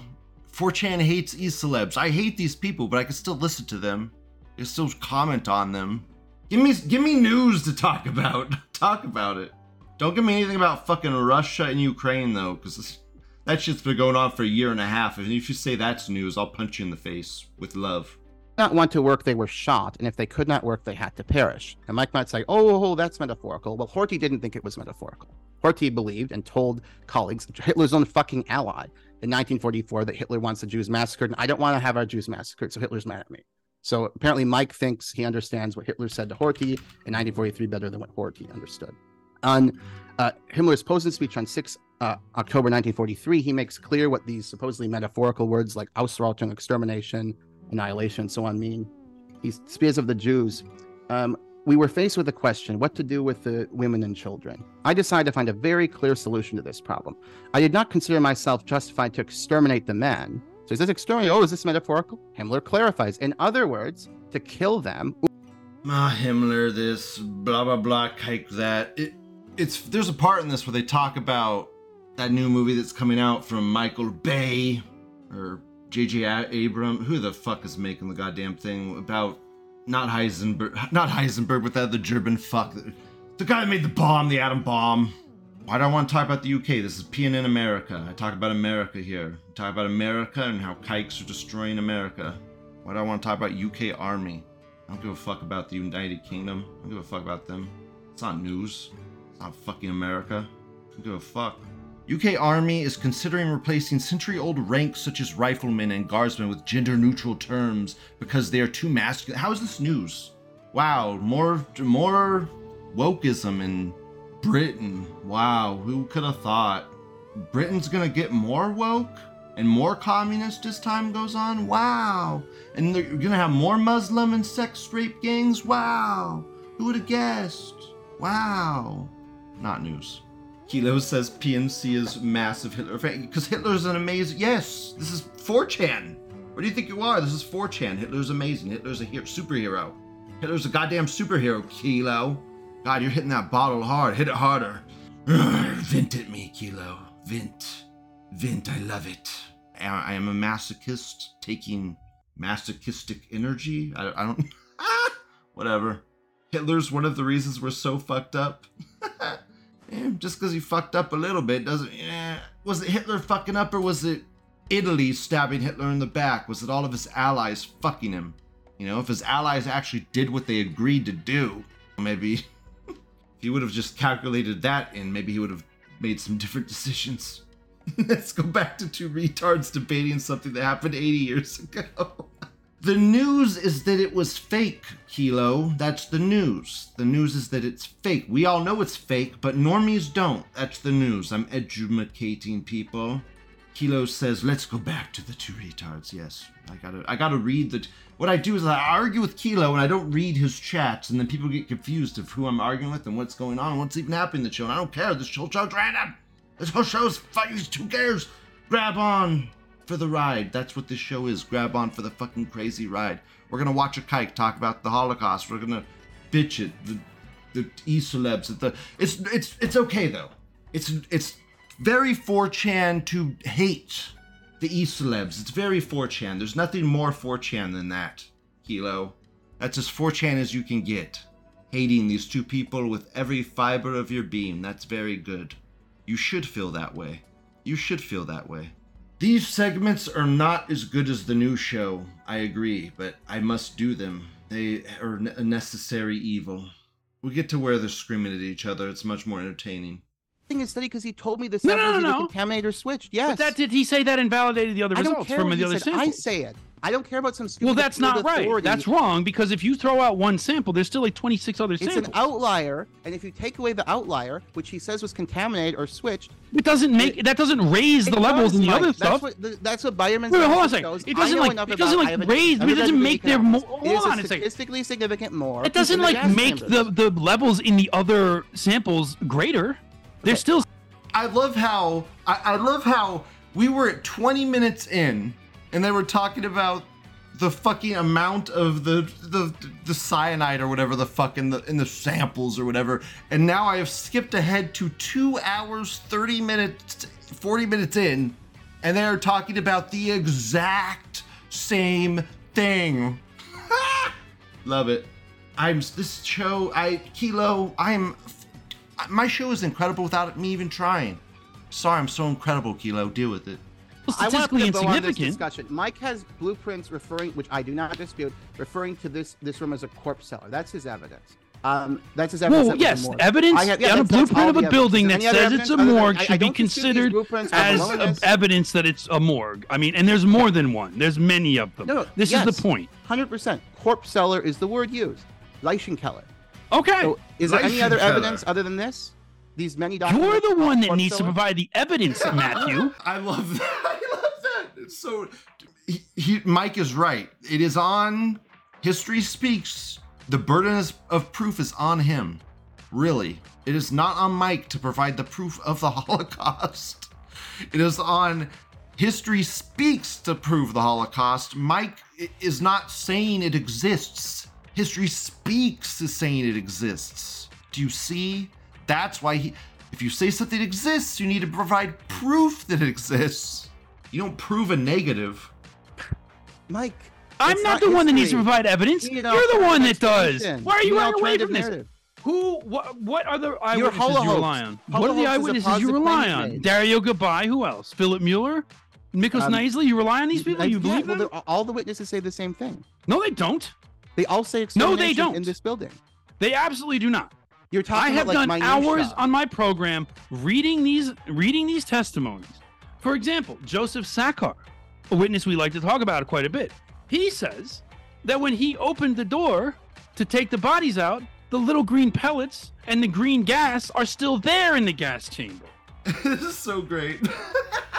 4chan hates e celebs. I hate these people, but I can still listen to them. I can still comment on them. Give me give me news to talk about. talk about it. Don't give me anything about fucking Russia and Ukraine though, because that shit's been going on for a year and a half. And if you say that's news, I'll punch you in the face with love. not want to work, they were shot, and if they could not work, they had to perish. And Mike might say, oh, oh, that's metaphorical. Well, Horthy didn't think it was metaphorical. Horthy believed and told colleagues, Hitler's own fucking ally, in 1944 that Hitler wants the Jews massacred, and I don't want to have our Jews massacred, so Hitler's mad at me. So apparently, Mike thinks he understands what Hitler said to Horthy in 1943 better than what Horthy understood. On uh, Himmler's Posen speech on 6 uh, October 1943, he makes clear what these supposedly metaphorical words like Ausrottung, extermination, annihilation, and so on mean. He spears of the Jews. Um, we were faced with the question what to do with the women and children. I decided to find a very clear solution to this problem. I did not consider myself justified to exterminate the men. So he says exterminate. Oh, is this metaphorical? Himmler clarifies. In other words, to kill them. Ah, Himmler, this blah blah blah, kike that. It, it's there's a part in this where they talk about that new movie that's coming out from Michael Bay or J.J. Abram. Who the fuck is making the goddamn thing about not Heisenberg, not Heisenberg, but that the German fuck, the guy that made the bomb, the atom bomb. Why do I want to talk about the UK? This is PNN America. I talk about America here. I talk about America and how kikes are destroying America. Why do I want to talk about UK Army? I don't give a fuck about the United Kingdom. I don't give a fuck about them. It's not news. It's not fucking America. I don't give a fuck. UK Army is considering replacing century old ranks such as riflemen and guardsmen with gender neutral terms because they are too masculine. How is this news? Wow, more more wokeism in Britain. Wow, who could have thought? Britain's gonna get more woke and more communist as time goes on? Wow. And they're gonna have more Muslim and sex rape gangs? Wow. Who would have guessed? Wow. Not news. Kilo says PNC is massive Hitler fan because Hitler's an amazing. Yes, this is 4chan. What do you think you are? This is 4chan. Hitler's amazing. Hitler's a hero, superhero. Hitler's a goddamn superhero, Kilo. God, you're hitting that bottle hard. Hit it harder. Urgh, vent at me, Kilo. Vent. Vent, I love it. I am a masochist taking masochistic energy. I, I don't. Whatever. Hitler's one of the reasons we're so fucked up. Just because he fucked up a little bit doesn't. Eh. Was it Hitler fucking up or was it Italy stabbing Hitler in the back? Was it all of his allies fucking him? You know, if his allies actually did what they agreed to do, maybe if he would have just calculated that in, maybe he would have made some different decisions. Let's go back to two retards debating something that happened 80 years ago. The news is that it was fake, Kilo. That's the news. The news is that it's fake. We all know it's fake, but normies don't. That's the news. I'm educating people. Kilo says, "Let's go back to the two retards." Yes, I gotta, I gotta read the. What I do is I argue with Kilo and I don't read his chats, and then people get confused of who I'm arguing with and what's going on, what's even happening in the show. And I don't care. This whole show's random. This whole show's fucking. Who cares? Grab on for the ride. That's what this show is. Grab on for the fucking crazy ride. We're gonna watch a kike talk about the Holocaust. We're gonna bitch it. The the e celebs. The it's it's it's okay though. It's it's very 4chan to hate the e celebs. It's very 4chan. There's nothing more 4chan than that, Kilo, That's as 4chan as you can get. Hating these two people with every fiber of your being. That's very good. You should feel that way. You should feel that way. These segments are not as good as the new show, I agree, but I must do them. They are a necessary evil. We get to where they're screaming at each other. It's much more entertaining. Thing is study because he told me the No, no, samples no, no. contaminated or switched. Yes. But that did he say that invalidated the other I don't results care from what the he other said. I samples? say it. I don't care about some stupid. Well, that's not right. authority. That's wrong because if you throw out one sample, there's still like 26 other It's samples. It's an outlier, and if you take away the outlier, which he says was contaminated or switched, It doesn't make that doesn't raise the levels does, in the Mike. other That's stuff. What, that's what Bayerman's Wait, wait, hold on a second. It doesn't, know like- enough it about- doesn't, like, I have a- raise- it doesn't make in their economics. mo- It is hold on a second. statistically significant more. It doesn't in the like make chambers. the the levels in the other samples greater. They're still. I love how I, I love how we were at 20 minutes in and they were talking about the fucking amount of the the the cyanide or whatever the fuck in the in the samples or whatever and now I have skipped ahead to 2 hours 30 minutes 40 minutes in and they are talking about the exact same thing love it I'm this show I Kilo I'm my show is incredible without me even trying. Sorry, I'm so incredible, Kilo. Deal with it. I want to put a bow on this discussion. Mike has blueprints referring, which I do not dispute, referring to this this room as a corpse cellar. That's his evidence. Um, that's his evidence. Well, that yes, evidence I have- yeah, on a that's- that's blueprint of a building evidence. that Is there any says other it's a evidence other than- morgue I- I should be don't dispute these considered as a- evidence that it's a morgue. I mean, and there's more than one. There's many of them. No, no, this yes, is the point. Hundred percent. Corpse cellar is the word used. Leichenkeller. Okay. So is there any other Leichenkeller. evidence other than this? These many You're the one that needs to provide the evidence, Matthew. I love that. I love that. It's so. He, he, Mike is right. It is on. History speaks. The burden is, of proof is on him. Really, it is not on Mike to provide the proof of the Holocaust. It is on. History speaks to prove the Holocaust. Mike is not saying it exists. History speaks is saying it exists. Do you see? That's why he. If you say something exists, you need to provide proof that it exists. You don't prove a negative. Mike. I'm it's not, the one that needs to provide evidence. you you're the one that does. Why are You you need running an away from alternative this? Who? What? What other You're eyewitnesses you rely on? Holo what are the hoax is a eyewitnesses you rely on? Dario Gabbai. Who else? Philip Mueller? Miklos Um, Nyiszli. You rely on these people? You Yeah, believe well, them? they're- all the witnesses say the same thing. No, they don't. They all say No, they don't. in this building. They absolutely do not. You're talking I have about like done hours minutia. on my program reading these reading these testimonies. For example, Joseph Sakar, a witness we like to talk about quite a bit. He says that when he opened the door to take the bodies out, the little green pellets and the green gas are still there in the gas chamber. this is so great.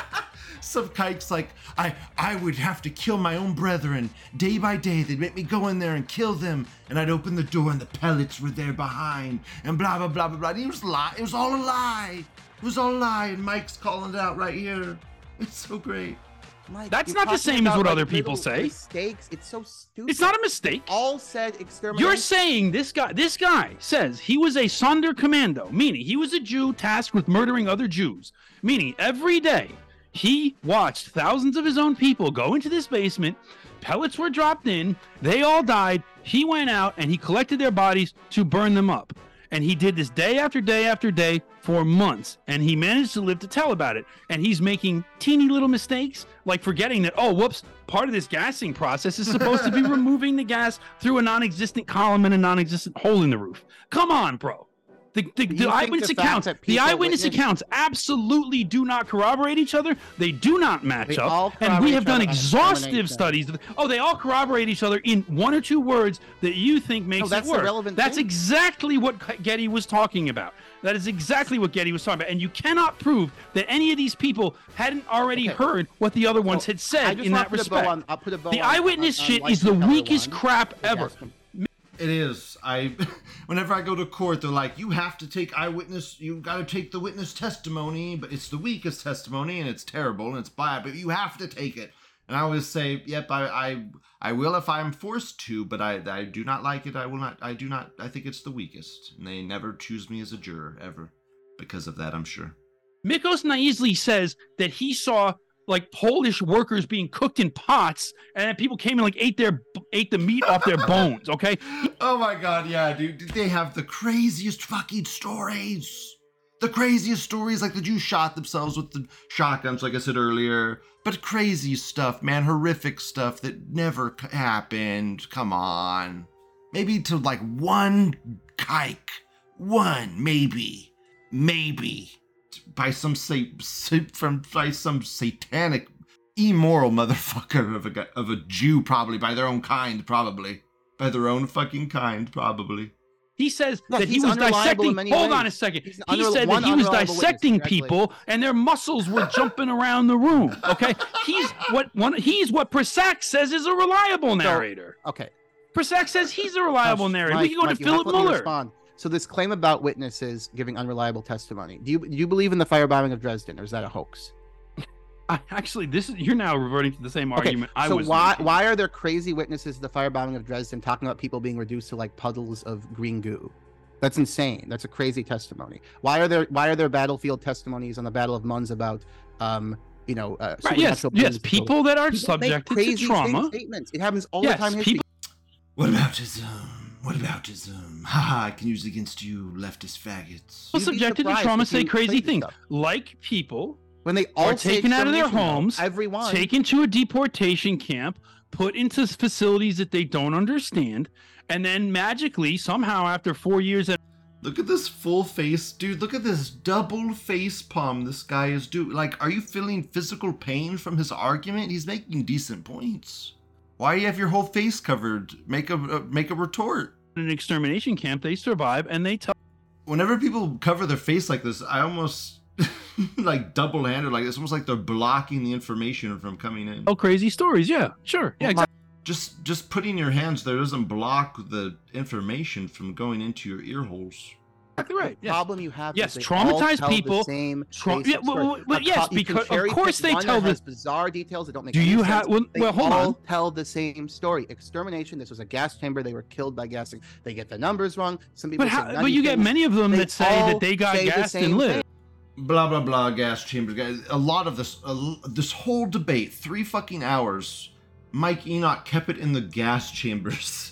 Some kike's like, I, I would have to kill my own brethren. Day by day, they'd make me go in there and kill them. And I'd open the door and the pellets were there behind. And blah, blah, blah, blah, blah. It was lie. It was all a lie. It was all a lie. And Mike's calling it out right here. It's so great. Mike, That's not the same as what like, other people say. Mistakes. It's so stupid. It's not a mistake. All said extermination. You're saying this guy this guy says he was a Sonderkommando, meaning he was a Jew tasked with murdering other Jews. Meaning every day he watched thousands of his own people go into this basement, pellets were dropped in, they all died, he went out and he collected their bodies to burn them up. And he did this day after day after day for months. And he managed to live to tell about it. And he's making teeny little mistakes, like forgetting that, oh, whoops, part of this gassing process is supposed to be removing the gas through a non existent column and a non existent hole in the roof. Come on, bro. The, the, the eyewitness the accounts, the eyewitness accounts absolutely do not corroborate each other. They do not match They up. And we have done exhaustive studies. Oh, they all corroborate each other in one or two words that you think makes that's it work. That's thing. exactly what Getty was talking about. That is exactly what Getty was talking about. And you cannot prove that any of these people hadn't already heard what the other ones had said in that to put a bow respect. on- I'll put a bow the on- eyewitness on shit is the weakest one. crap ever. It is. I whenever I go to court, they're like, you have to take eyewitness. You got to take the witness testimony, but it's the weakest testimony, and it's terrible and it's bad. But you have to take it. And I always say, yep, I I, I will if I'm forced to, but I I do not like it. I will not. I do not. I think it's the weakest, and they never choose me as a juror ever because of that. I'm sure. Miklos Nyiszli says that he saw like Polish workers being cooked in pots, and people came and like ate their ate the meat off their bones. Okay, Oh my god, yeah, dude. They have the craziest fucking stories. The craziest stories, like the Jews shot themselves with the shotguns, like I said earlier. But crazy stuff, man. Horrific stuff that never happened. Come on. Maybe to like one kike. One, maybe. Maybe. By some say from by some satanic immoral motherfucker of a of a Jew, probably by their own kind, probably by their own fucking kind, probably. he says Look, that he was dissecting. Hold ways. on a second. He's He unrel- said that he was unreliable witness. dissecting people, and their muscles were jumping around the room. Okay, he's what one. He's what Pressac says is a reliable narrator. Okay. Pressac says he's a reliable Hush, narrator. Mike, we can go Mike, to Philip let Mueller. respond. So this claim about witnesses giving unreliable testimony. Do you do you believe in the firebombing of Dresden, or is that a hoax? I, actually, this is you're now reverting to the same Okay, argument I so was. why making. why are there crazy witnesses to the firebombing of Dresden talking about people being reduced to like puddles of green goo? That's insane. That's a crazy testimony. Why are there why are there battlefield testimonies on the Battle of Mons about um you know uh, Right, yes, yes, people that are make subjected to crazy trauma. Statements. It happens all Yes, the time. in people- What about his um, What about his um? Haha, I can use it against you, leftist faggots. People subjected to trauma say crazy things, like people when they are all say taken out of their extermination, though, homes, everyone- taken to a deportation camp, put into facilities that they don't understand, and then magically, somehow, after four years, at Look at this full face, dude. Look at this double face palm this guy is doing. Like, are you feeling physical pain from his argument? He's making decent points. Why do you have your whole face covered? Make a uh, make a retort. In an extermination camp, they survive and they tell. Whenever people cover their face like this, I almost like double handed like it's almost like they're blocking the information from coming in. Oh, crazy stories. Yeah, sure. Yeah, exactly. Just just putting your hands there doesn't block the information from going into your ear holes. Exactly right. The problem you have Yes, is traumatized tell the people- same tra- yeah, well, well, well, yes, co- because- of course they tell that the- bizarre details that don't make Do any you have- well- well, hold all on. tell the same story. Extermination. This was a gas chamber. They were killed by gassing. They get the numbers wrong. Some people. But, say how, but you get many of them They that say that they got say the and lived. thing. blah blah blah gas chambers guys a lot of this uh, this whole debate three fucking hours mike enoch kept it in the gas chambers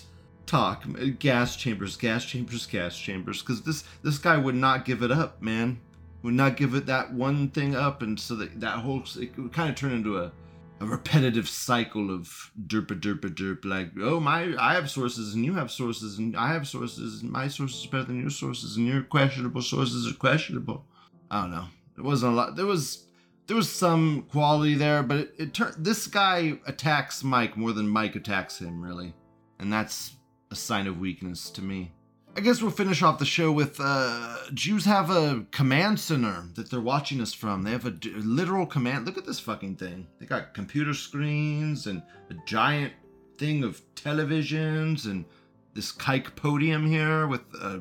talk gas chambers gas chambers gas chambers because this this guy would not give it up man would not give it that one thing up and so that that whole it would kind of turn into a a repetitive cycle of derpa derpa derp like oh my i have sources and you have sources and i have sources and my sources are better than your sources and your questionable sources are questionable I don't know. There wasn't a lot. There was there was some quality there, but it, it turned. This guy attacks Mike more than Mike attacks him, really, and that's a sign of weakness to me. I guess we'll finish off the show with uh, Jews have a command center that they're watching us from. They have a, d- literal command. Look at this fucking thing. They got computer screens and a giant thing of televisions and this kike podium here with uh,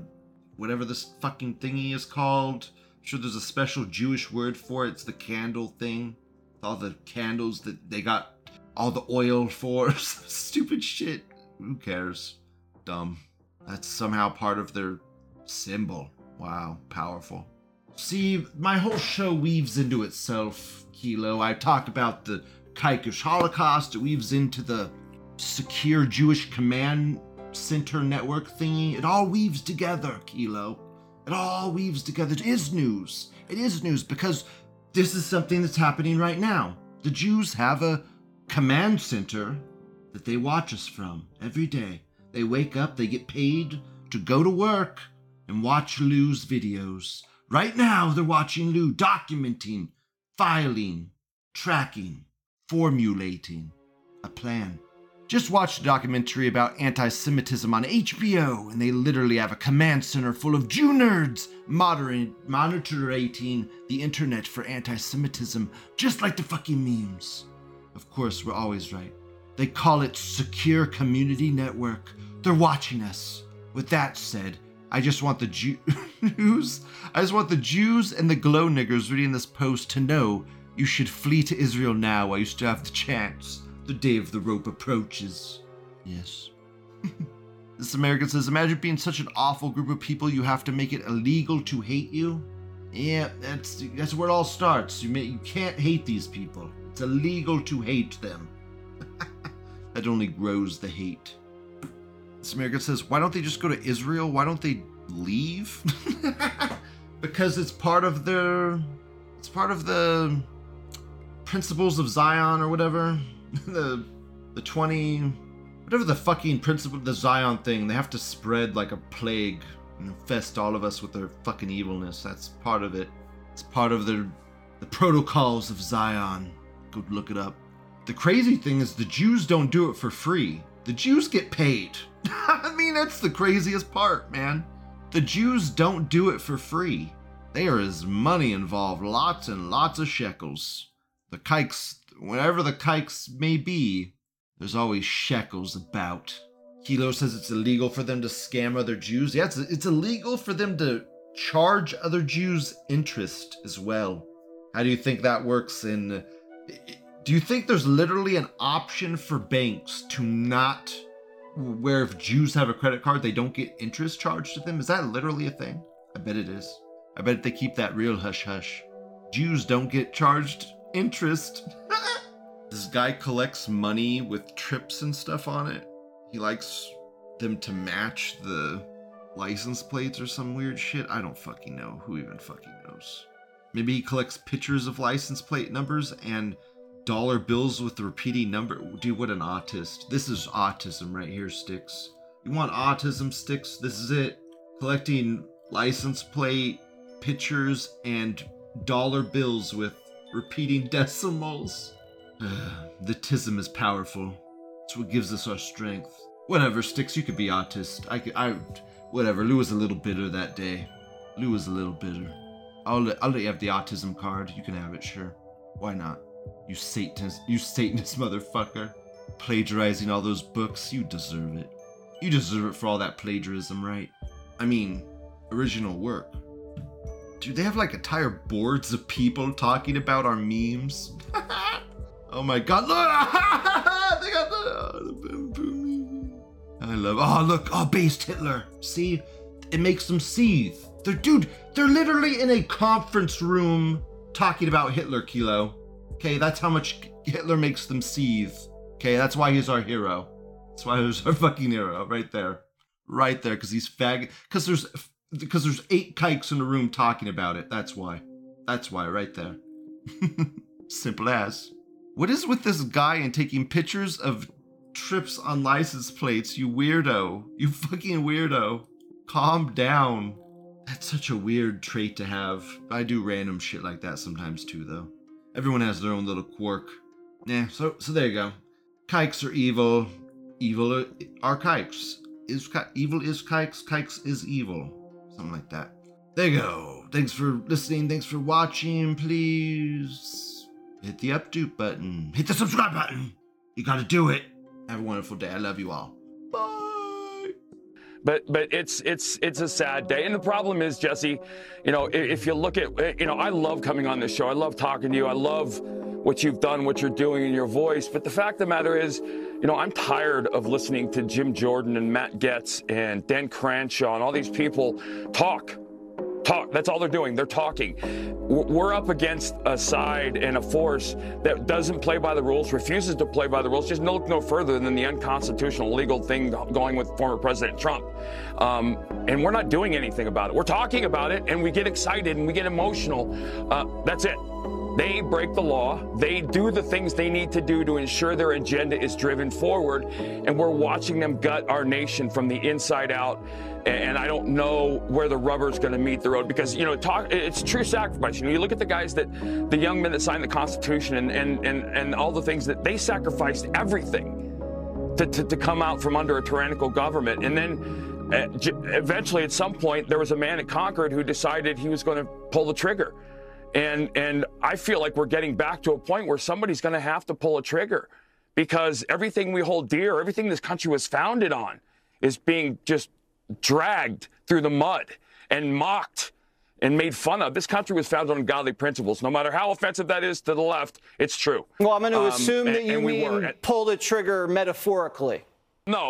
whatever this fucking thingy is called. I'm sure there's a special Jewish word for it. It's the candle thing. All the candles that they got all the oil for. Stupid shit. Who cares? Dumb. That's somehow part of their symbol. Wow, powerful. See, my whole show weaves into itself, Kilo. I talked about the Kaikish Holocaust. It weaves into the secure Jewish command center network thingy. It all weaves together, Kilo. It all weaves together. It is news. It is news because this is something that's happening right now. The Jews have a command center that they watch us from every day. They wake up, they get paid to go to work and watch Lou's videos. Right now, they're watching Lou documenting, filing, tracking, formulating a plan. Just watched a documentary about anti Semitism on HBO, and they literally have a command center full of Jew nerds monitoring the internet for anti Semitism, just like the fucking memes. Of course, we're always right. They call it Secure Community Network. They're watching us. With that said, I just want the Jews, I just want the Jews and the glow niggers reading this post to know you should flee to Israel now while you still have the chance. The day of the rope approaches. Yes. this American says, imagine being such an awful group of people you have to make it illegal to hate you. Yeah, that's that's where it all starts. You may, you can't hate these people. It's illegal to hate them. That only grows the hate. This American says, why don't they just go to Israel? Why don't they leave? because it's part of their it's part of the principles of Zion or whatever. the the 20 whatever the fucking principle of the Zion thing. They have to spread like a plague and infest all of us with their fucking evilness. That's part of it. It's part of the the protocols of Zion. Go look it up. The crazy thing is the Jews don't do it for free. The Jews get paid. I mean, that's the craziest part, man. The Jews don't do it for free. There is money involved, lots and lots of shekels. The kikes, wherever the kikes may be, there's always shekels about. Kilo says it's illegal for them to scam other Jews. Yeah, it's, it's illegal for them to charge other Jews interest as well. How do you think that works in. Do you think there's literally an option for banks to not. where if Jews have a credit card, they don't get interest charged to them? Is that literally a thing? I bet it is. I bet they keep that real hush hush. Jews don't get charged interest. this guy collects money with trips and stuff on it. He likes them to match the license plates or some weird shit. I don't fucking know. Who even fucking knows? Maybe he collects pictures of license plate numbers and dollar bills with the repeating number. Dude, what an autist. This is autism right here, Sticks. You want autism, Sticks? This is it. Collecting license plate pictures and dollar bills with repeating decimals. the tism is powerful. It's what gives us our strength. Whatever, Sticks, you could be autist. I could, I, whatever. Lou was a little bitter that day. Lou was a little bitter. I'll let, I'll let you have the autism card. You can have it, sure. Why not? You Satanist, you Satanist motherfucker. Plagiarizing all those books, you deserve it. You deserve it for all that plagiarism, right? I mean, original work. Dude, they have like entire boards of people talking about our memes. oh my god, look! they got the, uh, the boom boom meme. I love. Oh look, oh based Hitler. See, it makes them seethe. They're dude, they're literally in a conference room talking about Hitler, Kilo. Okay, that's how much Hitler makes them seethe. Okay, that's why he's our hero. That's why he's our fucking hero, right there, right there, because he's fag. Because there's because there's eight kikes in the room talking about it. That's why. That's why, right there. Simple as. What is with this guy and taking pictures of trips on license plates? You weirdo. You fucking weirdo. Calm down. That's such a weird trait to have. I do random shit like that sometimes too, though. Everyone has their own little quirk. Yeah, so so there you go. Kikes are evil. Evil are, kikes. Is evil is kikes. Kikes is evil. Something like that. There you go. Thanks for listening. Thanks for watching. Please hit the updo button. Hit the subscribe button. You gotta do it. Have a wonderful day. I love you all. But but it's it's it's a sad day. And the problem is jesse you know if, you look at you know i love coming on this show. I love talking to you. I love what you've done what you're doing in your voice. But the fact of the matter is you know i'm tired of listening to jim jordan and matt gaetz and dan crenshaw and all these people talk talk. That's all they're doing. They're talking. We're up against a side and a force that doesn't play by the rules refuses to play by the rules just look no further than the unconstitutional legal thing going with former president trump. Um, and we're not doing anything about it. We're talking about it and we get excited and we get emotional. Uh, that's it they break the law. They do the things they need to do to ensure their agenda is driven forward. And we're watching them gut our nation from the inside out. And I don't know where the rubber is going to meet the road because, you know, talk, it's true sacrifice. You know, you look at the guys that, the young men that signed the Constitution and, and, and, and all the things that they sacrificed everything to, to, to come out from under a tyrannical government. And then uh, eventually, at some point, there was a man at Concord who decided he was going to pull the trigger. And and I feel like we're getting back to a point where somebody's going to have to pull a trigger because everything we hold dear, everything this country was founded on, is being just dragged through the mud and mocked and made fun of. This country was founded on godly principles. No matter how offensive that is to the left, it's true. Well, I'm going to Um, assume and- that you and we mean were. pull the trigger metaphorically. No,